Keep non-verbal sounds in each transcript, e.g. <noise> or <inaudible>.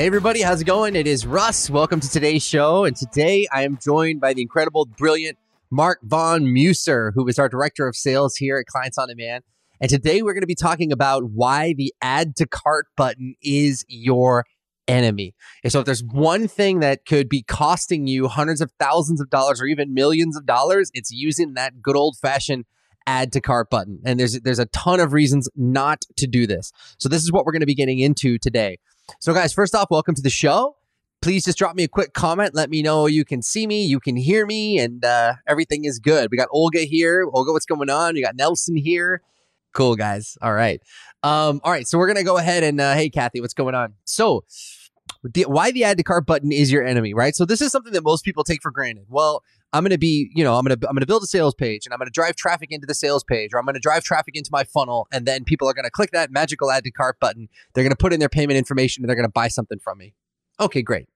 Hey, everybody, how's it going? It is Russ. Welcome to today's show. And today I am joined by the incredible, brilliant Mark Von Muser, who is our director of sales here at Clients on Demand. And today we're going to be talking about why the add to cart button is your enemy. And so if there's one thing that could be costing you hundreds of thousands of dollars or even millions of dollars, it's using that good old fashioned add to cart button. And there's there's a ton of reasons not to do this. So this is what we're going to be getting into today. So guys, first off, welcome to the show. Please just drop me a quick comment. Let me know you can see me, you can hear me, and uh, everything is good. We got Olga here. Olga, what's going on? We got Nelson here. Cool, guys. All right. Um, all right. So we're going to go ahead and, uh, hey, Kathy, what's going on? So, the, why the add to cart button is your enemy, right? So this is something that most people take for granted. Well, I'm going to be, you know, I'm going to I'm going to build a sales page and I'm going to drive traffic into the sales page or I'm going to drive traffic into my funnel and then people are going to click that magical add to cart button. They're going to put in their payment information and they're going to buy something from me. Okay, great.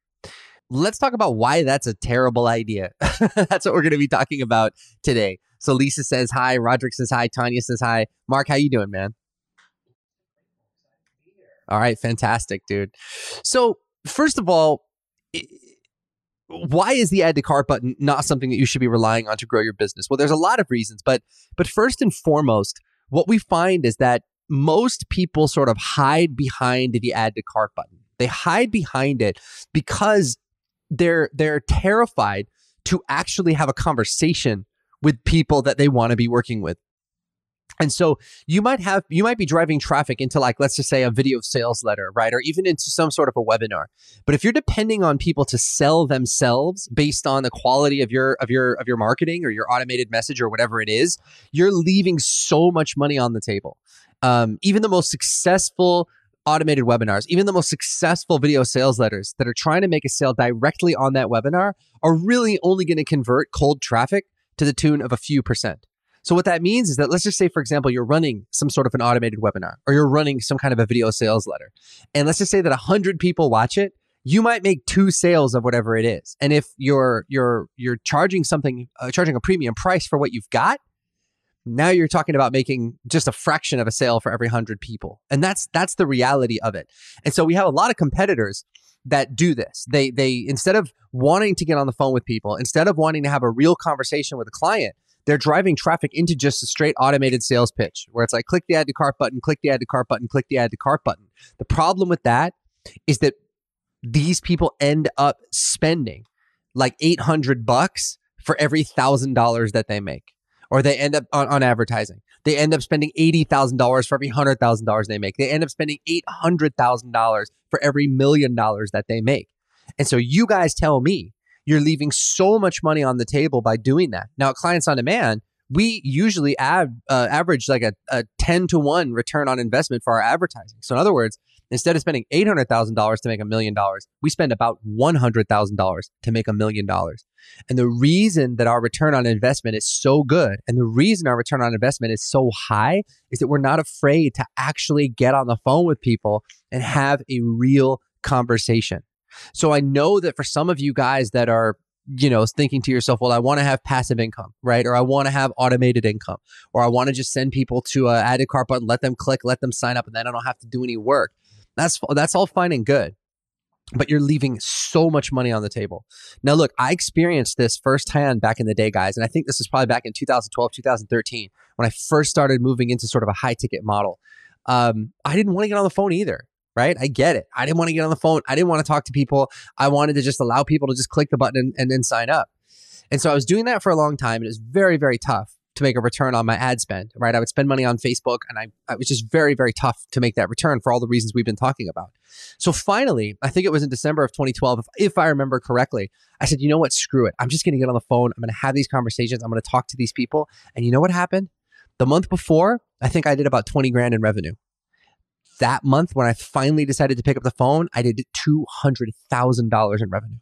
Let's talk about why that's a terrible idea. <laughs> that's what we're going to be talking about today. So Lisa says hi, Roderick says hi, Tanya says hi. Mark, how you doing, man? All right, fantastic, dude. So first of all, why is the add to cart button not something that you should be relying on to grow your business? Well, there's a lot of reasons, but but first and foremost, what we find is that most people sort of hide behind the add to cart button. They hide behind it because they're they're terrified to actually have a conversation with people that they want to be working with. And so you might have, you might be driving traffic into like, let's just say a video sales letter, right? Or even into some sort of a webinar. But if you're depending on people to sell themselves based on the quality of your, of your, of your marketing or your automated message or whatever it is, you're leaving so much money on the table. Um, even the most successful automated webinars, even the most successful video sales letters that are trying to make a sale directly on that webinar are really only going to convert cold traffic to the tune of a few percent. So what that means is that let's just say, for example, you're running some sort of an automated webinar or you're running some kind of a video sales letter. And let's just say that a hundred people watch it. You might make two sales of whatever it is. And if you're, you're, you're charging something, uh, charging a premium price for what you've got, now you're talking about making just a fraction of a sale for every hundred people. And that's, that's the reality of it. And so we have a lot of competitors that do this. They, they, instead of wanting to get on the phone with people, instead of wanting to have a real conversation with a client, they're driving traffic into just a straight automated sales pitch where it's like click the add to cart button, click the add to cart button, click the add to cart button. The problem with that is that these people end up spending like 800 bucks for every thousand dollars that they make or they end up on, on advertising. They end up spending $80,000 for every $100,000 they make. They end up spending $800,000 for every million dollars that they make. And so you guys tell me you're leaving so much money on the table by doing that. Now, Clients on Demand, we usually uh, average like a, a 10 to 1 return on investment for our advertising. So, in other words, instead of spending $800,000 to make a million dollars, we spend about $100,000 to make a million dollars. And the reason that our return on investment is so good and the reason our return on investment is so high is that we're not afraid to actually get on the phone with people and have a real conversation. So I know that for some of you guys that are you know, thinking to yourself, well, I want to have passive income, right? Or I want to have automated income, or I want to just send people to a added cart button, let them click, let them sign up, and then I don't have to do any work. That's that's all fine and good, but you're leaving so much money on the table. Now, look, I experienced this firsthand back in the day, guys, and I think this was probably back in 2012, 2013 when I first started moving into sort of a high ticket model. Um, I didn't want to get on the phone either right? I get it. I didn't want to get on the phone. I didn't want to talk to people. I wanted to just allow people to just click the button and, and then sign up. And so I was doing that for a long time. And it was very, very tough to make a return on my ad spend, right? I would spend money on Facebook and I, it was just very, very tough to make that return for all the reasons we've been talking about. So finally, I think it was in December of 2012, if, if I remember correctly, I said, you know what? Screw it. I'm just going to get on the phone. I'm going to have these conversations. I'm going to talk to these people. And you know what happened? The month before, I think I did about 20 grand in revenue that month when I finally decided to pick up the phone, I did $200,000 in revenue.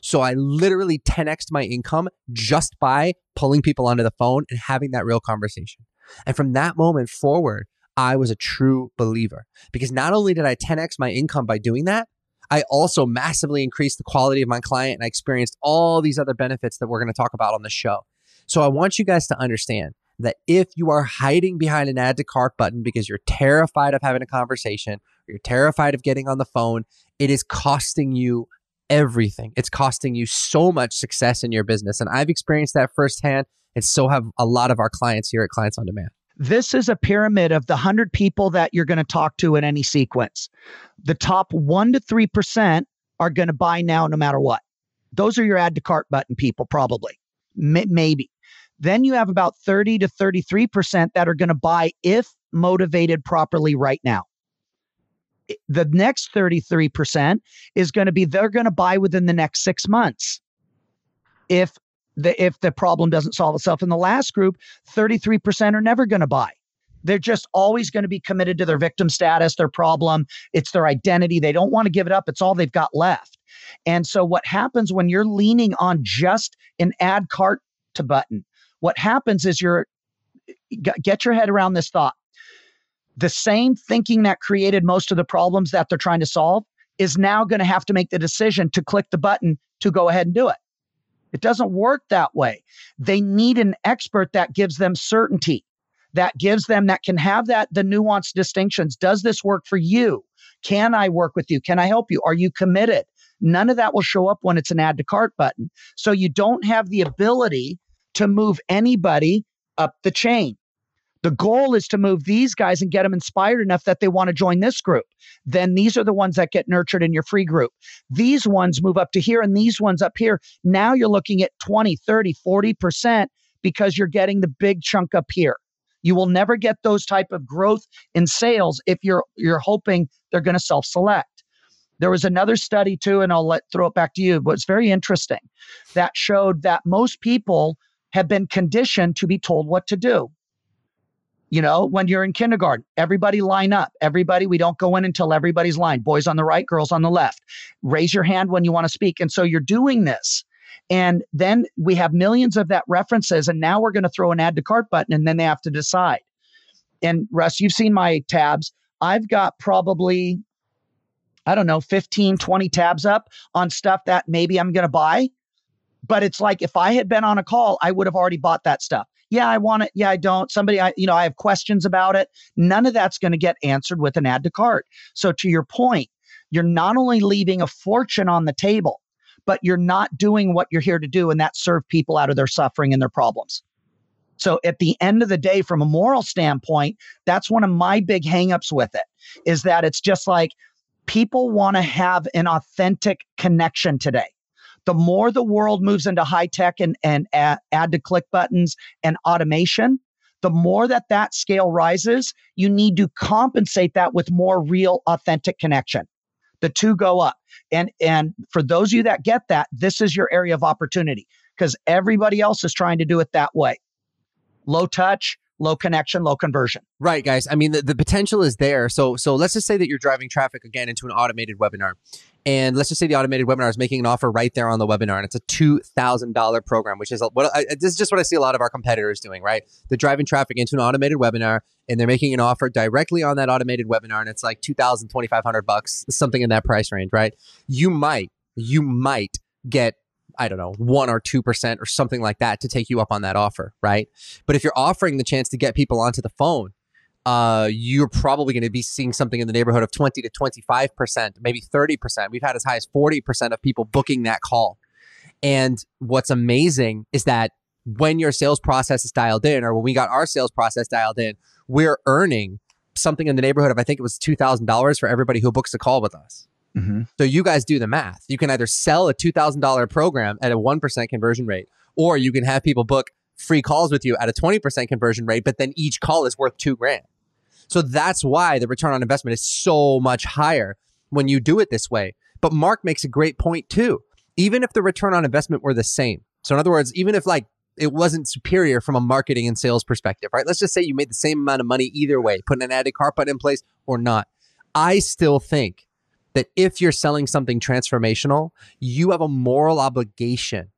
So I literally 10x my income just by pulling people onto the phone and having that real conversation. And from that moment forward, I was a true believer because not only did I 10x my income by doing that, I also massively increased the quality of my client and I experienced all these other benefits that we're going to talk about on the show. So I want you guys to understand that if you are hiding behind an add to cart button because you're terrified of having a conversation, or you're terrified of getting on the phone, it is costing you everything. It's costing you so much success in your business. And I've experienced that firsthand. And so have a lot of our clients here at Clients on Demand. This is a pyramid of the 100 people that you're going to talk to in any sequence. The top 1 to 3% are going to buy now no matter what. Those are your add to cart button people, probably. M- maybe. Then you have about 30 to 33% that are going to buy if motivated properly right now. The next 33% is going to be they're going to buy within the next six months if the if the problem doesn't solve itself. In the last group, 33% are never going to buy. They're just always going to be committed to their victim status, their problem. It's their identity. They don't want to give it up. It's all they've got left. And so, what happens when you're leaning on just an add cart to button? What happens is you're get your head around this thought. The same thinking that created most of the problems that they're trying to solve is now going to have to make the decision to click the button to go ahead and do it. It doesn't work that way. They need an expert that gives them certainty, that gives them, that can have that, the nuanced distinctions. Does this work for you? Can I work with you? Can I help you? Are you committed? None of that will show up when it's an add to cart button. So you don't have the ability to move anybody up the chain. The goal is to move these guys and get them inspired enough that they want to join this group. Then these are the ones that get nurtured in your free group. These ones move up to here and these ones up here. Now you're looking at 20, 30, 40% because you're getting the big chunk up here. You will never get those type of growth in sales if you're you're hoping they're going to self-select. There was another study too, and I'll let throw it back to you, but it's very interesting that showed that most people have been conditioned to be told what to do. You know, when you're in kindergarten, everybody line up. Everybody, we don't go in until everybody's lined. Boys on the right, girls on the left. Raise your hand when you want to speak. And so you're doing this. And then we have millions of that references. And now we're going to throw an add to cart button and then they have to decide. And Russ, you've seen my tabs. I've got probably, I don't know, 15, 20 tabs up on stuff that maybe I'm going to buy. But it's like if I had been on a call, I would have already bought that stuff yeah, I want it. Yeah, I don't. Somebody, I, you know, I have questions about it. None of that's going to get answered with an add to cart. So to your point, you're not only leaving a fortune on the table, but you're not doing what you're here to do, and that serve people out of their suffering and their problems. So at the end of the day, from a moral standpoint, that's one of my big hangups with it is that it's just like people want to have an authentic connection today the more the world moves into high tech and, and add, add to click buttons and automation, the more that that scale rises, you need to compensate that with more real, authentic connection. The two go up. And, and for those of you that get that, this is your area of opportunity because everybody else is trying to do it that way. Low touch, low connection, low conversion. Right, guys. I mean, the, the potential is there. So, so let's just say that you're driving traffic again into an automated webinar, and let's just say the automated webinar is making an offer right there on the webinar, and it's a two thousand dollar program, which is what I, this is just what I see a lot of our competitors doing. Right, they're driving traffic into an automated webinar, and they're making an offer directly on that automated webinar, and it's like two thousand twenty five hundred bucks, something in that price range. Right, you might, you might get I don't know, one or 2% or something like that to take you up on that offer, right? But if you're offering the chance to get people onto the phone, uh, you're probably going to be seeing something in the neighborhood of 20 to 25%, maybe 30%. We've had as high as 40% of people booking that call. And what's amazing is that when your sales process is dialed in, or when we got our sales process dialed in, we're earning something in the neighborhood of, I think it was $2,000 for everybody who books a call with us. Mm-hmm. So you guys do the math. You can either sell a $2,000 program at a 1% conversion rate, or you can have people book free calls with you at a 20% conversion rate, but then each call is worth two grand. So that's why the return on investment is so much higher when you do it this way. But Mark makes a great point too. Even if the return on investment were the same. So in other words, even if like it wasn't superior from a marketing and sales perspective, right? Let's just say you made the same amount of money either way, putting an added button in place or not. I still think that if you're selling something transformational, you have a moral obligation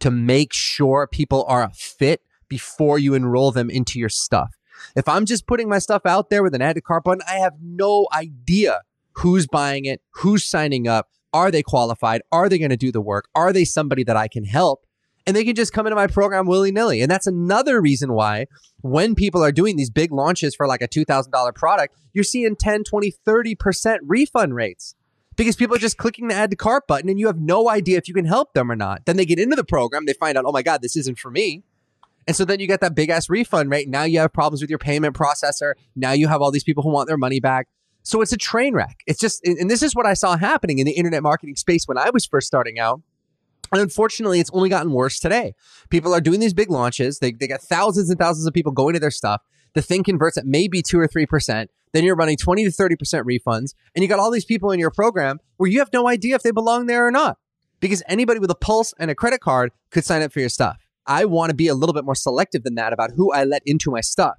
to make sure people are a fit before you enroll them into your stuff. If I'm just putting my stuff out there with an add to cart button, I have no idea who's buying it, who's signing up, are they qualified, are they going to do the work, are they somebody that I can help? And they can just come into my program willy nilly. And that's another reason why when people are doing these big launches for like a $2,000 product, you're seeing 10, 20, 30% refund rates because people are just clicking the add to cart button and you have no idea if you can help them or not. Then they get into the program, they find out, oh my God, this isn't for me. And so then you get that big ass refund rate. Now you have problems with your payment processor. Now you have all these people who want their money back. So it's a train wreck. It's just, and this is what I saw happening in the internet marketing space when I was first starting out. And unfortunately, it's only gotten worse today. People are doing these big launches. They, they got thousands and thousands of people going to their stuff. The thing converts at maybe two or 3%. Then you're running 20 to 30% refunds. And you got all these people in your program where you have no idea if they belong there or not because anybody with a pulse and a credit card could sign up for your stuff. I want to be a little bit more selective than that about who I let into my stuff.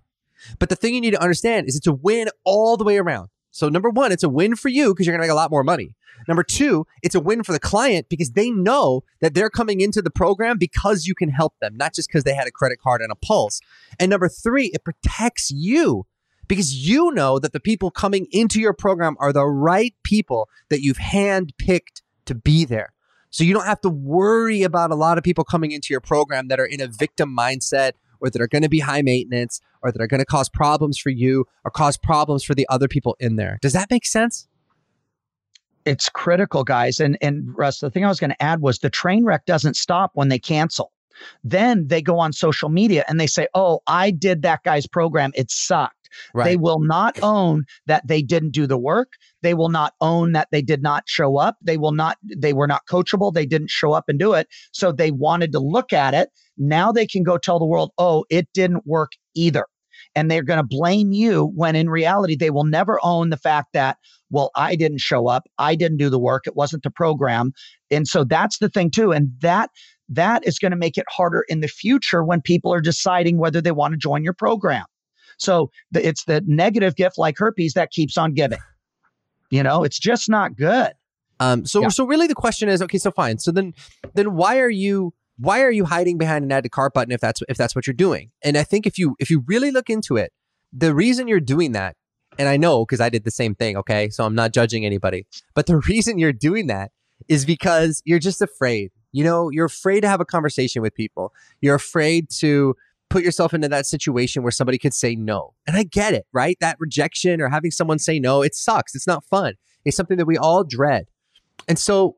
But the thing you need to understand is it's a win all the way around. So number one, it's a win for you because you're going to make a lot more money. Number two, it's a win for the client because they know that they're coming into the program because you can help them, not just because they had a credit card and a pulse. And number three, it protects you because you know that the people coming into your program are the right people that you've handpicked to be there. So you don't have to worry about a lot of people coming into your program that are in a victim mindset or that are going to be high maintenance or that are going to cause problems for you or cause problems for the other people in there. Does that make sense? It's critical, guys. And and Russ, the thing I was going to add was the train wreck doesn't stop when they cancel. Then they go on social media and they say, "Oh, I did that guy's program. It sucked." Right. They will not own that they didn't do the work. They will not own that they did not show up. They will not, they were not coachable. They didn't show up and do it. So they wanted to look at it. Now they can go tell the world, oh, it didn't work either. And they're going to blame you when in reality, they will never own the fact that, well, I didn't show up. I didn't do the work. It wasn't the program. And so that's the thing too. And that, that is going to make it harder in the future when people are deciding whether they want to join your program. So the, it's the negative gift like herpes that keeps on giving. You know, it's just not good. Um, so yeah. so really the question is, okay, so fine. So then then why are you why are you hiding behind an add to cart button if that's if that's what you're doing? And I think if you if you really look into it, the reason you're doing that, and I know because I did the same thing, okay? So I'm not judging anybody. But the <laughs> reason you're doing that is because you're just afraid. You know, you're afraid to have a conversation with people. You're afraid to put yourself into that situation where somebody could say no. And I get it, right? That rejection or having someone say no, it sucks. It's not fun. It's something that we all dread. And so,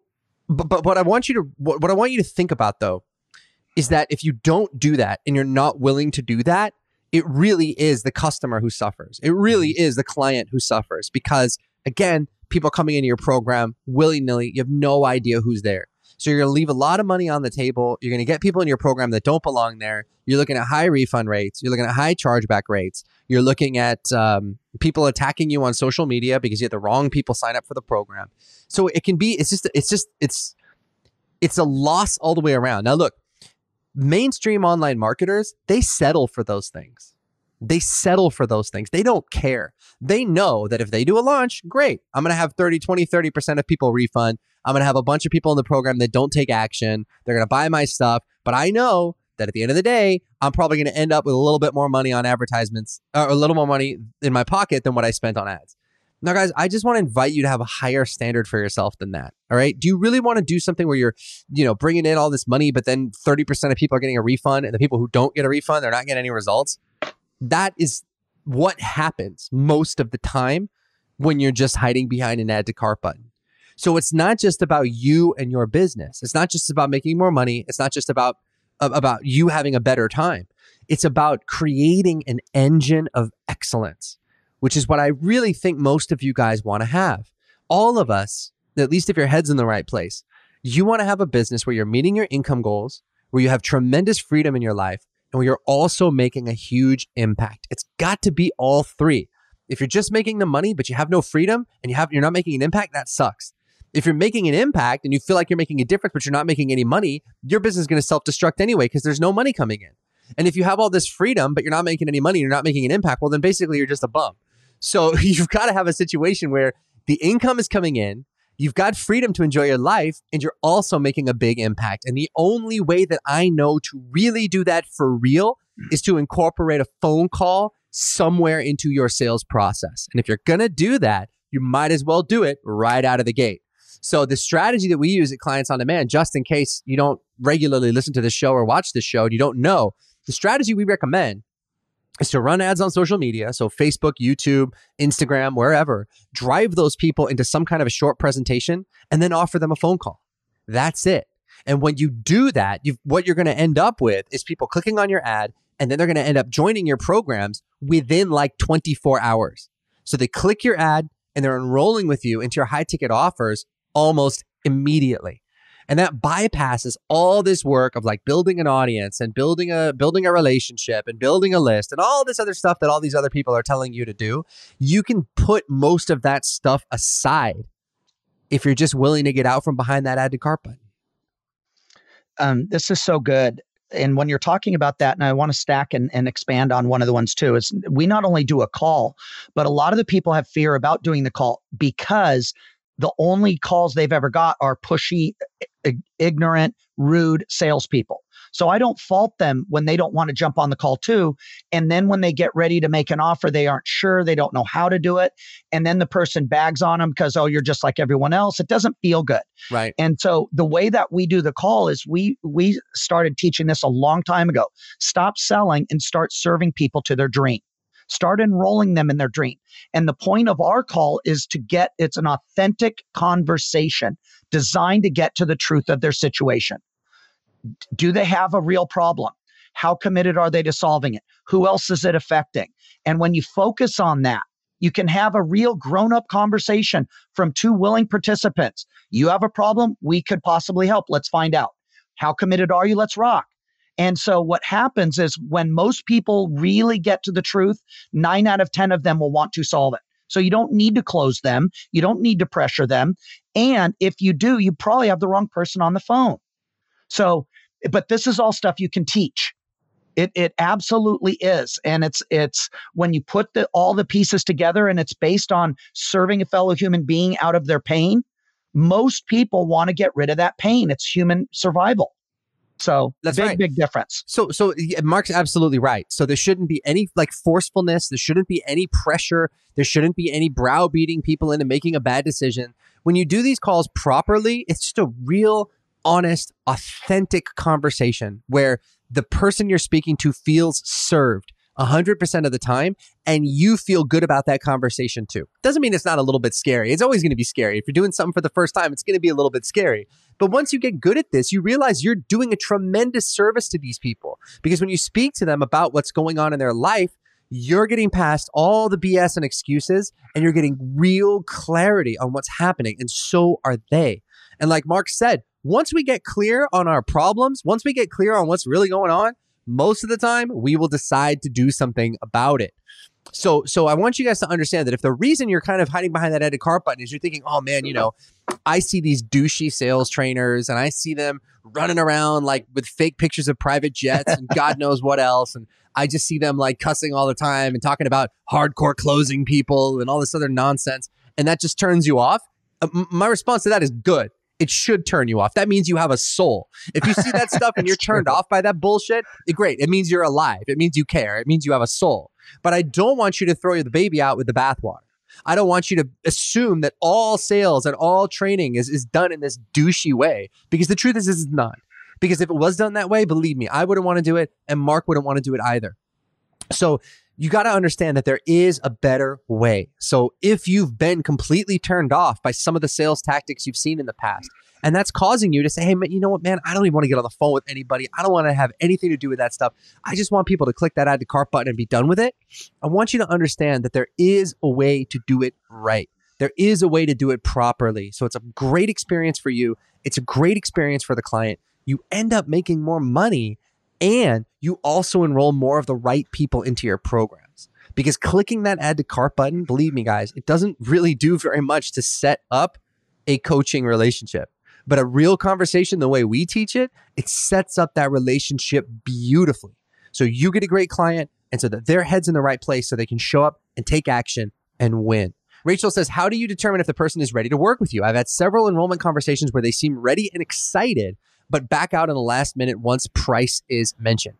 but, but what I want you to, what, what I want you to think about though, is that if you don't do that and you're not willing to do that, it really is the customer who suffers. It really mm-hmm. is the client who suffers because again, people coming into your program willy nilly, you have no idea who's there. So you're going to leave a lot of money on the table. You're going to get people in your program that don't belong there. You're looking at high refund rates. You're looking at high chargeback rates. You're looking at um, people attacking you on social media because you had the wrong people sign up for the program. So it can be. It's just. It's just. It's. It's a loss all the way around. Now look, mainstream online marketers they settle for those things. They settle for those things. They don't care. They know that if they do a launch, great. I'm going to have 30, 20, 30% of people refund. I'm going to have a bunch of people in the program that don't take action. They're going to buy my stuff. But I know that at the end of the day, I'm probably going to end up with a little bit more money on advertisements or a little more money in my pocket than what I spent on ads. Now, guys, I just want to invite you to have a higher standard for yourself than that. All right. Do you really want to do something where you're, you know, bringing in all this money, but then 30% of people are getting a refund and the people who don't get a refund, they're not getting any results? That is what happens most of the time when you're just hiding behind an add to cart button. So it's not just about you and your business. It's not just about making more money. It's not just about about you having a better time. It's about creating an engine of excellence, which is what I really think most of you guys want to have. All of us, at least if your head's in the right place, you want to have a business where you're meeting your income goals, where you have tremendous freedom in your life, and we are also making a huge impact. It's got to be all three. If you're just making the money, but you have no freedom and you have, you're not making an impact, that sucks. If you're making an impact and you feel like you're making a difference, but you're not making any money, your business is going to self destruct anyway because there's no money coming in. And if you have all this freedom, but you're not making any money, you're not making an impact, well, then basically you're just a bum. So <laughs> you've got to have a situation where the income is coming in, you've got freedom to enjoy your life, and you're also making a big impact. And the only way that I know to really do that for real hmm. is to incorporate a phone call somewhere into your sales process. And if you're going to do that, you might as well do it right out of the gate. So the strategy that we use at Clients on Demand, just in case you don't regularly listen to this show or watch this show and you don't know, the strategy we recommend is to run ads on social media. So Facebook, YouTube, Instagram, wherever, drive those people into some kind of a short presentation and then offer them a phone call. That's it. And when you do that, what you're going to end up with is people clicking on your ad and then they're going to end up joining your programs within like 24 hours. So they click your ad and they're enrolling with you into your high ticket offers almost immediately. And that bypasses all this work of like building an audience and building a building a relationship and building a list and all this other stuff that all these other people are telling you to do. You can put most of that stuff aside if you're just willing to get out from behind that add to cart button. Um, this is so good. And when you're talking about that, and I want to stack and, and expand on one of the ones too, is we not only do a call, but a lot of the people have fear about doing the call because the only calls they've ever got are pushy, ignorant, rude salespeople. So I don't fault them when they don't want to jump on the call too. And then when they get ready to make an offer, they aren't sure, they don't know how to do it. And then the person bags on them because, oh, you're just like everyone else. It doesn't feel good. Right. And so the way that we do the call is we we started teaching this a long time ago. Stop selling and start serving people to their dream. Start enrolling them in their dream. And the point of our call is to get it's an authentic conversation designed to get to the truth of their situation. Do they have a real problem? How committed are they to solving it? Who else is it affecting? And when you focus on that, you can have a real grown up conversation from two willing participants. You have a problem, we could possibly help. Let's find out. How committed are you? Let's rock. And so what happens is when most people really get to the truth, nine out of 10 of them will want to solve it. So you don't need to close them. You don't need to pressure them. And if you do, you probably have the wrong person on the phone. So, but this is all stuff you can teach. It, it absolutely is. And it's, it's when you put the, all the pieces together and it's based on serving a fellow human being out of their pain, most people want to get rid of that pain. It's human survival. So that's big, right. big difference. So, so Mark's absolutely right. So there shouldn't be any like forcefulness. There shouldn't be any pressure. There shouldn't be any browbeating people into making a bad decision. When you do these calls properly, it's just a real, honest, authentic conversation where the person you're speaking to feels served 100% of the time and you feel good about that conversation too. Doesn't mean it's not a little bit scary. It's always going to be scary. If you're doing something for the first time, it's going to be a little bit scary. But once you get good at this, you realize you're doing a tremendous service to these people because when you speak to them about what's going on in their life, you're getting past all the BS and excuses and you're getting real clarity on what's happening. And so are they. And like Mark said, once we get clear on our problems, once we get clear on what's really going on, most of the time we will decide to do something about it. So, so I want you guys to understand that if the reason you're kind of hiding behind that to cart button is you're thinking, oh man, you know, I see these douchey sales trainers and I see them running around like with fake pictures of private jets and God <laughs> knows what else. And I just see them like cussing all the time and talking about hardcore closing people and all this other nonsense. And that just turns you off. Uh, my response to that is good it should turn you off. That means you have a soul. If you see that stuff and <laughs> you're turned true. off by that bullshit, great. It means you're alive. It means you care. It means you have a soul. But I don't want you to throw the baby out with the bathwater. I don't want you to assume that all sales and all training is, is done in this douchey way because the truth is, it's not. Because if it was done that way, believe me, I wouldn't want to do it and Mark wouldn't want to do it either. So you got to understand that there is a better way. So if you've been completely turned off by some of the sales tactics you've seen in the past, and that's causing you to say, hey, man, you know what, man, I don't even want to get on the phone with anybody. I don't want to have anything to do with that stuff. I just want people to click that add to cart button and be done with it. I want you to understand that there is a way to do it right. There is a way to do it properly. So it's a great experience for you. It's a great experience for the client. You end up making more money and you also enroll more of the right people into your programs. Because clicking that add to cart button, believe me, guys, it doesn't really do very much to set up a coaching relationship. But a real conversation, the way we teach it, it sets up that relationship beautifully. So you get a great client, and so that their head's in the right place so they can show up and take action and win. Rachel says, How do you determine if the person is ready to work with you? I've had several enrollment conversations where they seem ready and excited, but back out in the last minute once price is mentioned.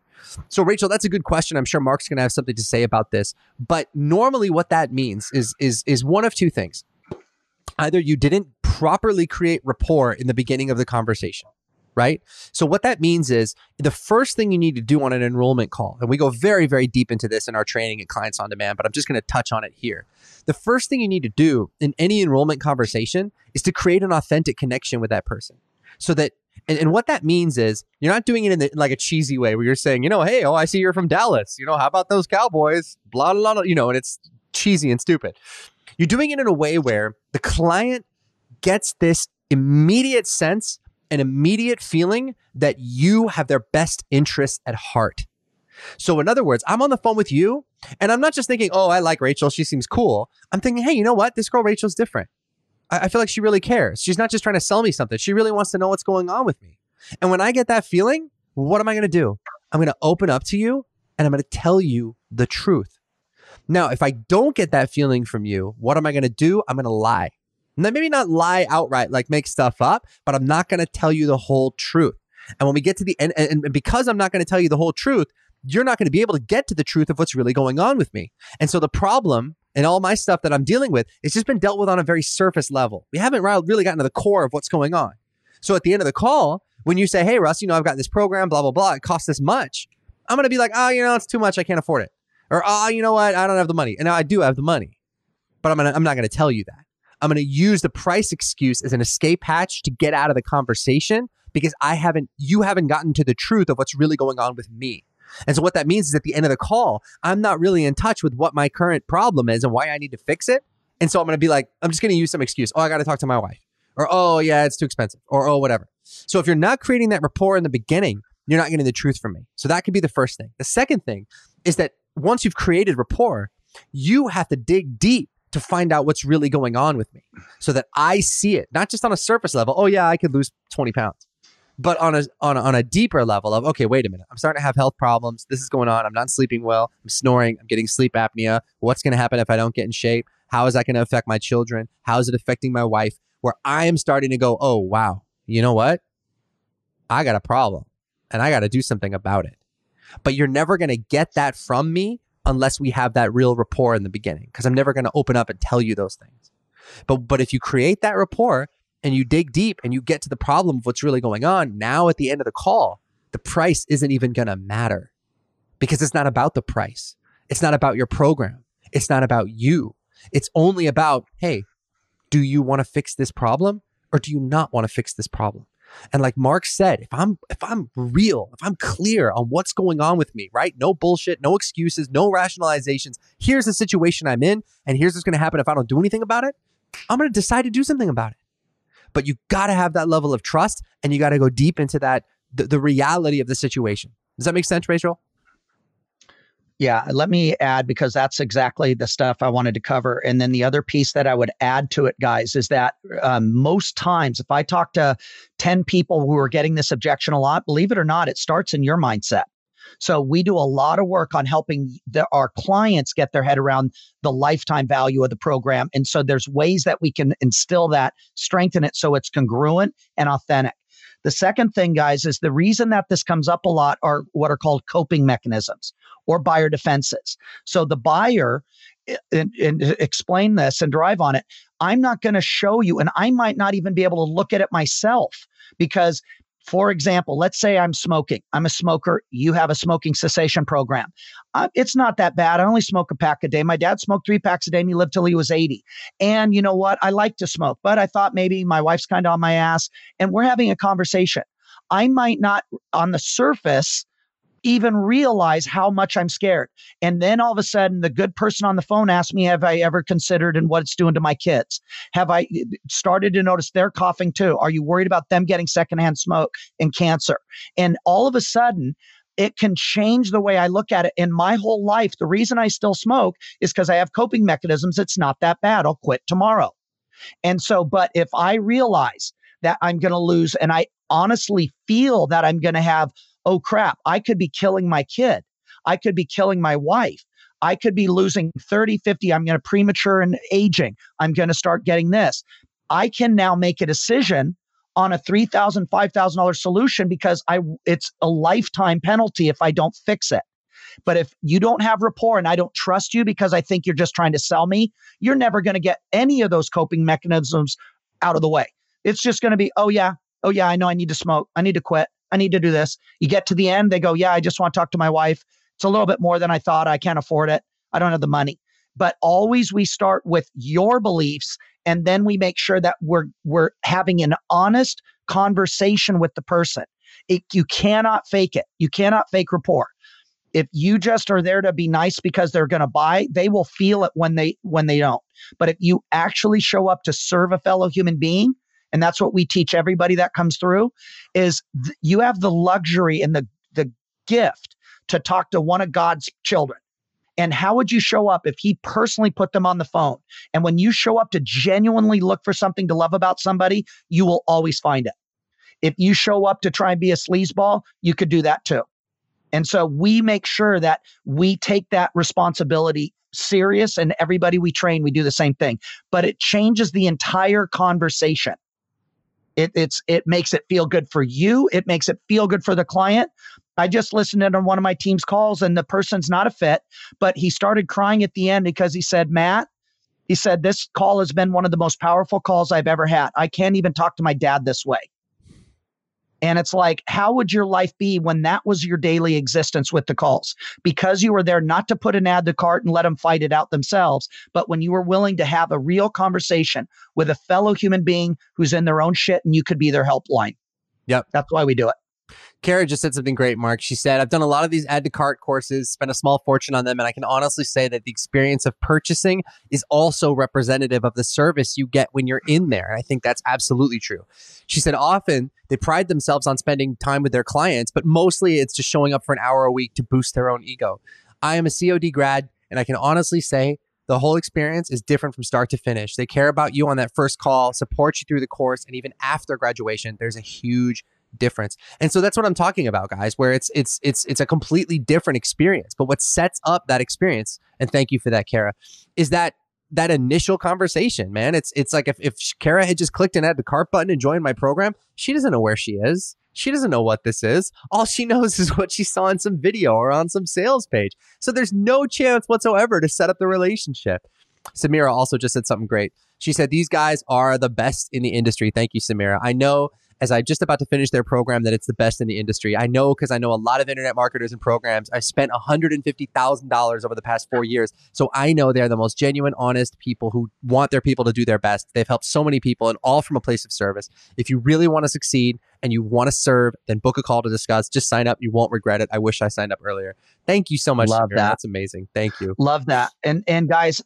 So, Rachel, that's a good question. I'm sure Mark's going to have something to say about this. But normally, what that means is is is one of two things. Either you didn't properly create rapport in the beginning of the conversation, right? So, what that means is the first thing you need to do on an enrollment call, and we go very, very deep into this in our training at Clients on Demand, but I'm just going to touch on it here. The first thing you need to do in any enrollment conversation is to create an authentic connection with that person so that and, and what that means is you're not doing it in, the, in like a cheesy way where you're saying, you know, hey, oh, I see you're from Dallas. You know, how about those Cowboys? Blah, blah, blah, you know, and it's cheesy and stupid. You're doing it in a way where the client gets this immediate sense and immediate feeling that you have their best interests at heart. So, in other words, I'm on the phone with you and I'm not just thinking, oh, I like Rachel. She seems cool. I'm thinking, hey, you know what? This girl, Rachel's different. I, I feel like she really cares. She's not just trying to sell me something. She really wants to know what's going on with me. And when I get that feeling, what am I going to do? I'm going to open up to you and I'm going to tell you the truth. Now, if I don't get that feeling from you, what am I going to do? I'm going to lie. Maybe not lie outright, like make stuff up, but I'm not going to tell you the whole truth. And when we get to the end, and, and because I'm not going to tell you the whole truth, you're not going to be able to get to the truth of what's really going on with me. And so the problem and all my stuff that I'm dealing with, it's just been dealt with on a very surface level. We haven't really gotten to the core of what's going on. So at the end of the call, when you say, Hey, Russ, you know, I've got this program, blah, blah, blah, it costs this much. I'm going to be like, Oh, you know, it's too much. I can't afford it. Or, Oh, you know what? I don't have the money. And now I do have the money, but I'm, gonna, I'm not going to tell you that. I'm going to use the price excuse as an escape hatch to get out of the conversation because I haven't, you haven't gotten to the truth of what's really going on with me. And so what that means is at the end of the call, I'm not really in touch with what my current problem is and why I need to fix it. And so I'm going to be like, I'm just going to use some excuse. Oh, I got to talk to my wife. Or, oh, yeah, it's too expensive. Or, oh, whatever. So if you're not creating that rapport in the beginning, you're not getting the truth from me. So that could be the first thing. The second thing is that once you've created rapport, you have to dig deep to find out what's really going on with me so that I see it, not just on a surface level. Oh, yeah, I could lose 20 pounds but on a on a, on a deeper level of okay, wait a minute, I'm starting to have health problems. This is going on. I'm not sleeping well. I'm snoring. I'm getting sleep apnea. What's going to happen if I don't get in shape? How is that going to affect my children? How is it affecting my wife? Where I am starting to go, oh wow, you know what? I got a problem, and I got to do something about it. But you're never going to get that from me unless we have that real rapport in the beginning, because I'm never going to open up and tell you those things. But but if you create that rapport, and you dig deep and you get to the problem of what's really going on, now at the end of the call, the price isn't even going to matter because it's not about the price. It's not about your program. It's not about you. It's only about, hey, do you want to fix this problem or do you not want to fix this problem? And like Mark said, if I'm if I'm real, if I'm clear on what's going on with me, right? No bullshit, no excuses, no rationalizations. Here's the situation I'm in and here's what's going to happen if I don't do anything about it. I'm going to decide to do something about it but you got to have that level of trust and you got to go deep into that the, the reality of the situation. Does that make sense, Rachel? Yeah, let me add because that's exactly the stuff I wanted to cover. And then the other piece that I would add to it, guys, is that um, most times, if I talk to 10 people who are getting this objection a lot, believe it or not, it starts in your mindset. So we do a lot of work on helping the, our clients get their head around the lifetime value of the program. And so there's ways that we can instill that, strengthen it so it's congruent and authentic. The second thing, guys, is the reason that this comes up a lot are what are called coping mechanisms or buyer defenses. So the buyer, eh, and, and explain this and drive on it, I'm not going to show you, and I might not even be able to look at it myself because for example, let's say I'm smoking. I'm a smoker. You have a smoking cessation program. Uh, it's not that bad. I only smoke a pack a day. My dad smoked three packs a day and he lived till he was 80. And you know what? I like to smoke, but I thought maybe my wife's kind of on my ass and we're having a conversation. I might not, on the surface, even realize how much I'm scared. And then all of a sudden, the good person on the phone asks me, Have I ever considered and what it's doing to my kids? Have I eh, started to notice they're coughing too? Are you worried about them getting secondhand smoke and cancer? And all of a sudden, it can change the way I look at it. In my whole life, the reason I still smoke is because I have coping mechanisms. It's not that bad. I'll quit tomorrow. And so, but if I realize that I'm going to lose and I honestly feel that I'm going to have oh crap, I could be killing my kid. I could be killing my wife. I could be losing 30, 50. I'm going to premature and aging. I'm going to start getting this. I can now make a decision on a $3,000, $5,000 solution because I it's a lifetime penalty if I don't fix it. But if you don't have rapport and I don't trust you because I think you're just trying to sell me, you're never going to get any of those coping mechanisms out of the way. It's just going to be, oh, yeah, oh, yeah, I know I need to smoke. I need to quit. I need to do this. You get to the end, they go, yeah, I just want to talk to my wife. It's a little bit more than I thought. I can't afford it. I don't have the money. But always we start with your beliefs and then we make sure that we're we're having an honest conversation with the person. It, you cannot fake it. You cannot fake rapport. If you just are there to be nice because they're going to buy, they will feel it when they when they don't. But if you actually show up to serve a fellow human being, and that's what we teach everybody that comes through, is th- you have the luxury and the the gift to talk to one of God's children. And how would you show up if he personally put them on the phone? And when you show up to genuinely look for something to love about somebody, you will always find it. If you show up to try and be a sleazeball, you could do that too. And so we make sure that we take that responsibility serious and everybody we train, we do the same thing. But it changes the entire conversation. It, it's it makes it feel good for you. It makes it feel good for the client. I just listened in on one of my team's calls and the person's not a fit, but he started crying at the end because he said, Matt, he said, this call has been one of the most powerful calls I've ever had. I can't even talk to my dad this way. And it's like, how would your life be when that was your daily existence with the calls? Because you were there not to put an ad to cart and let them fight it out themselves, but when you were willing to have a real conversation with a fellow human being who's in their own shit and you could be their helpline. Yep. That's why we do it. Kara just said something great, Mark. She said, I've done a lot of these add to cart courses, spent a small fortune on them, and I can honestly say that the experience of purchasing is also representative of the service you get when you're in there. I think that's absolutely true. She said, often they pride themselves on spending time with their clients, but mostly it's just showing up for an hour a week to boost their own ego. I am a COD grad, and I can honestly say the whole experience is different from start to finish. They care about you on that first call, support you through the course, and even after graduation, there's a huge difference. And so that's what I'm talking about, guys, where it's it's it's it's a completely different experience. But what sets up that experience, and thank you for that, Kara, is that that initial conversation, man. It's it's like if if Kara had just clicked and had the cart button and joined my program, she doesn't know where she is. She doesn't know what this is. All she knows <laughs> is what she saw in some video or on some sales page. So there's no chance whatsoever to set up the relationship. Samira also just said something great. She said, These guys are the best in the industry. Thank you, Samira. I know as I'm just about to finish their program that it's the best in the industry. I know because I know a lot of internet marketers and programs. I spent $150,000 over the past four years. So I know they're the most genuine, honest people who want their people to do their best. They've helped so many people and all from a place of service. If you really want to succeed and you want to serve, then book a call to discuss. Just sign up. You won't regret it. I wish I signed up earlier. Thank you so much. Love Samir. that. That's amazing. Thank you. Love that. And and guys,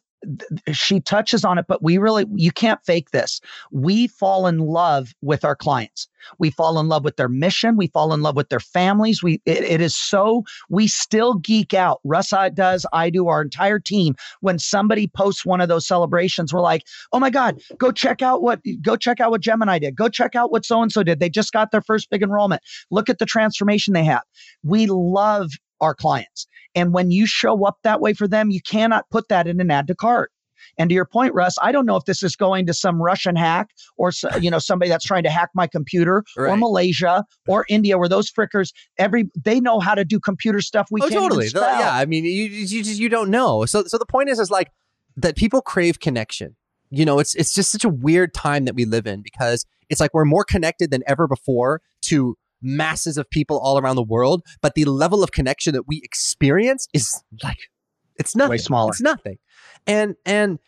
she touches on it, but we really, you can't fake this. We fall in love with our clients. We fall in love with their mission. We fall in love with their families. We, it, it is so, we still geek out. Russ does, I do, our entire team. When somebody posts one of those celebrations, we're like, oh my God, go check out what, go check out what Gemini did. Go check out what so and so did. They just got their first big enrollment. Look at the transformation they have. We love our clients. And when you show up that way for them, you cannot put that in an add to cart. And to your point, Russ, I don't know if this is going to some Russian hack or you know somebody that's trying to hack my computer right. or Malaysia or <laughs> India, where those frickers every they know how to do computer stuff we oh, can't totally. spell. Yeah, I mean, you you just you don't know. So so the point is is like that people crave connection. You know, it's it's just such a weird time that we live in because it's like we're more connected than ever before to masses of people all around the world, but the level of connection that we experience is like it's nothing. Way smaller. It's nothing. And and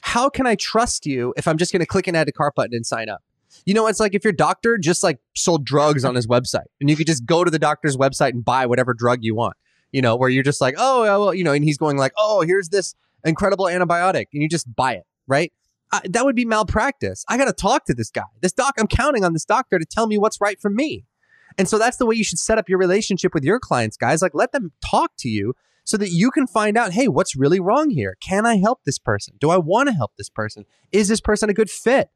how can I trust you if I'm just going to click an add to cart button and sign up? You know, it's like if your doctor just like sold drugs on his website and you could just go to the doctor's website and buy whatever drug you want, you know, where you're just like, oh, well, you know, and he's going like, oh, here's this incredible antibiotic and you just buy it, right? Uh, that would be malpractice. I got to talk to this guy. This doc, I'm counting on this doctor to tell me what's right for me. And so that's the way you should set up your relationship with your clients, guys. Like let them talk to you so that you can find out, hey, what's really wrong here? Can I help this person? Do I want to help this person? Is this person a good fit?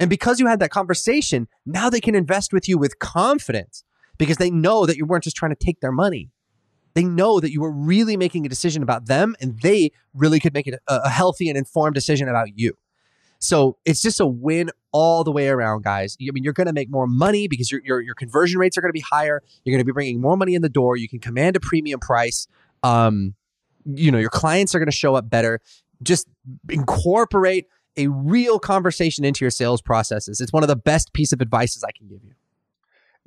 And because you had that conversation, now they can invest with you with confidence because they know that you weren't just trying to take their money. They know that you were really making a decision about them and they really could make a, a healthy and informed decision about you. So it's just a win all the way around, guys. I mean, you're going to make more money because your, your, your conversion rates are going to be higher. You're going to be bringing more money in the door. You can command a premium price. Um, you know, your clients are going to show up better. Just incorporate a real conversation into your sales processes. It's one of the best piece of advice I can give you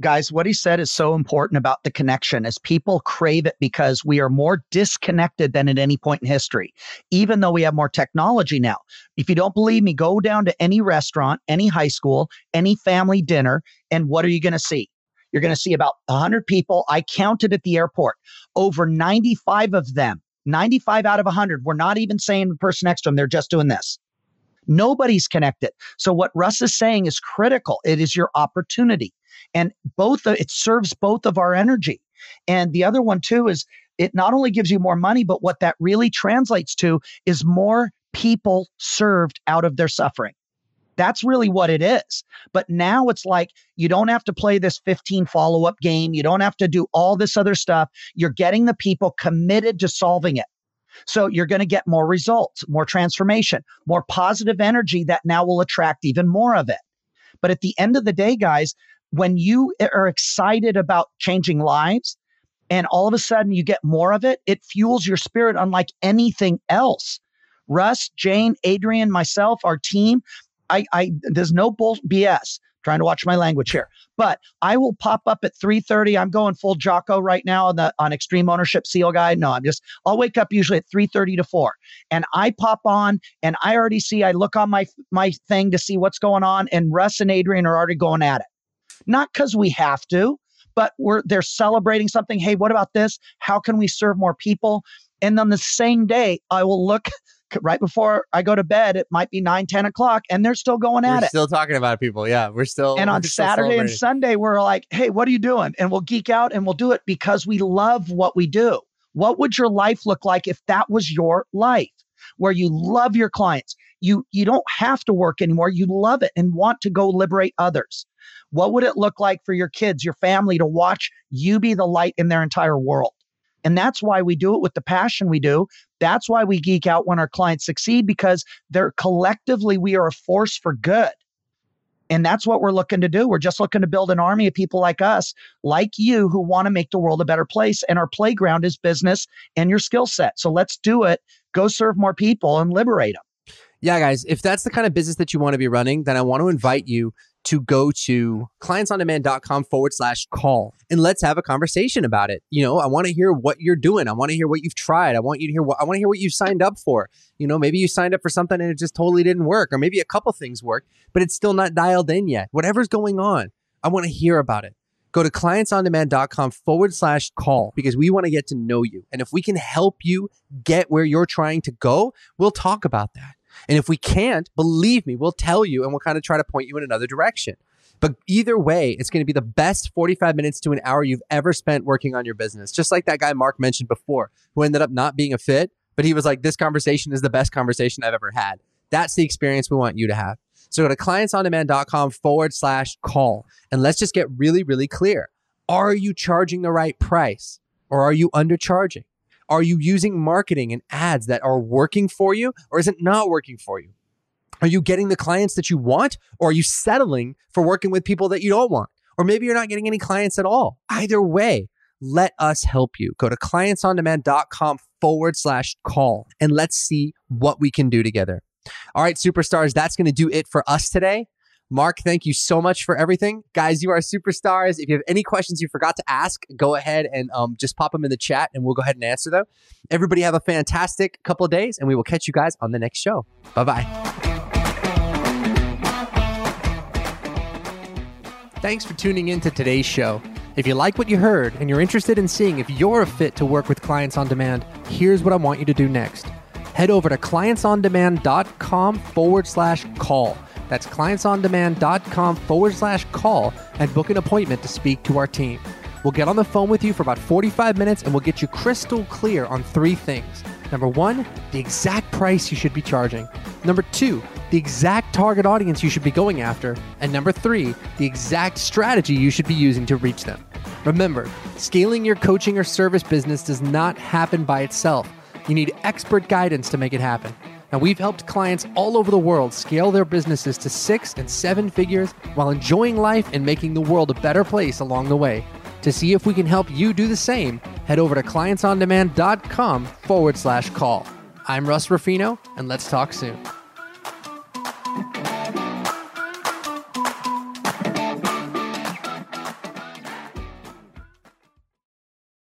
guys, what he said is so important about the connection as people crave it because we are more disconnected than at any point in history, even though we have more technology now. If you don't believe me, go down to any restaurant, any high school, any family dinner, and what are you going to see? You're going to see about 100 people. I counted at the airport. Over 95 of them, 95 out of 100, were not even saying the person next to them, they're just doing this. Nobody's connected. So what Russ is saying is critical. It is your opportunity. And both it serves both of our energy. And the other one too is it not only gives you more money, but what that really translates to is more people served out of their suffering. That's really what it is. But now it's like you don't have to play this 15 follow up game. You don't have to do all this other stuff. You're getting the people committed to solving it. So you're going to get more results, more transformation, more positive energy that now will attract even more of it. But at the end of the day, guys, when you are excited about changing lives and all of a sudden you get more of it, it fuels your spirit unlike anything else. Russ, Jane, Adrian, myself, our team, I, I there's no bull BS. Trying to watch my language here, but I will pop up at 3:30. I'm going full Jocko right now on the on Extreme Ownership Seal Guide. No, I'm just I'll wake up usually at 3:30 to 4, and I pop on and I already see. I look on my my thing to see what's going on, and Russ and Adrian are already going at it not because we have to, but we're they're celebrating something. Hey, what about this? How can we serve more people? And then the same day, I will look <laughs> right before I go to bed. It might be 9, 10 o'clock, and they're still going at we're it. Still talking about people. Yeah, we're still. And we're on Saturday and Sunday, we're like, hey, what are you doing? And we'll geek out and we'll do it because we love what we do. What would your life look like if that was your life? Where you love your clients. You you don't have to work anymore. You love it and want to go liberate others. What would it look like for your kids, your family to watch you be the light in their entire world? And that's why we do it with the passion we do. That's why we geek out when our clients succeed because they're collectively, we are a force for good. And that's what we're looking to do. We're just looking to build an army of people like us, like you, who want to make the world a better place. And our playground is business and your skill set. So let's do it. Go serve more people and liberate them. Yeah, guys, if that's the kind of business that you want to be running, then I want to invite you to go to clientsondemand.com forward slash call and let's have a conversation about it. You know, I want to hear what you're doing. I want to hear what you've tried. I want you to hear what I want to hear what you signed up for. You know, maybe you signed up for something and it just totally didn't work, or maybe a couple things worked, but it's still not dialed in yet. Whatever's going on, I want to hear about it. Go to clientsondemand.com forward slash call because we want to get to know you. And if we can help you get where you're trying to go, we'll talk about that. And if we can't, believe me, we'll tell you and we'll kind of try to point you in another direction. But either way, it's going to be the best 45 minutes to an hour you've ever spent working on your business. Just like that guy Mark mentioned before, who ended up not being a fit, but he was like, this conversation is the best conversation I've ever had. That's the experience we want you to have. So go to clientsondemand.com forward slash call and let's just get really, really clear. Are you charging the right price or are you undercharging? Are you using marketing and ads that are working for you or is it not working for you? Are you getting the clients that you want or are you settling for working with people that you don't want? Or maybe you're not getting any clients at all. Either way, let us help you. Go to clientsondemand.com forward slash call and let's see what we can do together. All right, superstars, that's going to do it for us today. Mark, thank you so much for everything. Guys, you are superstars. If you have any questions you forgot to ask, go ahead and um, just pop them in the chat and we'll go ahead and answer them. Everybody have a fantastic couple of days and we will catch you guys on the next show. Bye bye. Thanks for tuning in to today's show. If you like what you heard and you're interested in seeing if you're a fit to work with clients on demand, here's what I want you to do next. Head over to clientsondemand.com forward slash call that's clientsondemand.com forward slash call and book an appointment to speak to our team. We'll get on the phone with you for about 45 minutes and we'll get you crystal clear on three things. Number one, the exact price you should be charging. Number two, the exact target audience you should be going after. And number three, the exact strategy you should be using to reach them. Remember, scaling your coaching or service business does not happen by itself. You need expert guidance to make it happen. Now, we've helped clients all over the world scale their businesses to six and seven figures while enjoying life and making the world a better place along the way. To see if we can help you do the same, head over to clientsondemand.com forward slash call. I'm Russ Ruffino, and let's talk soon.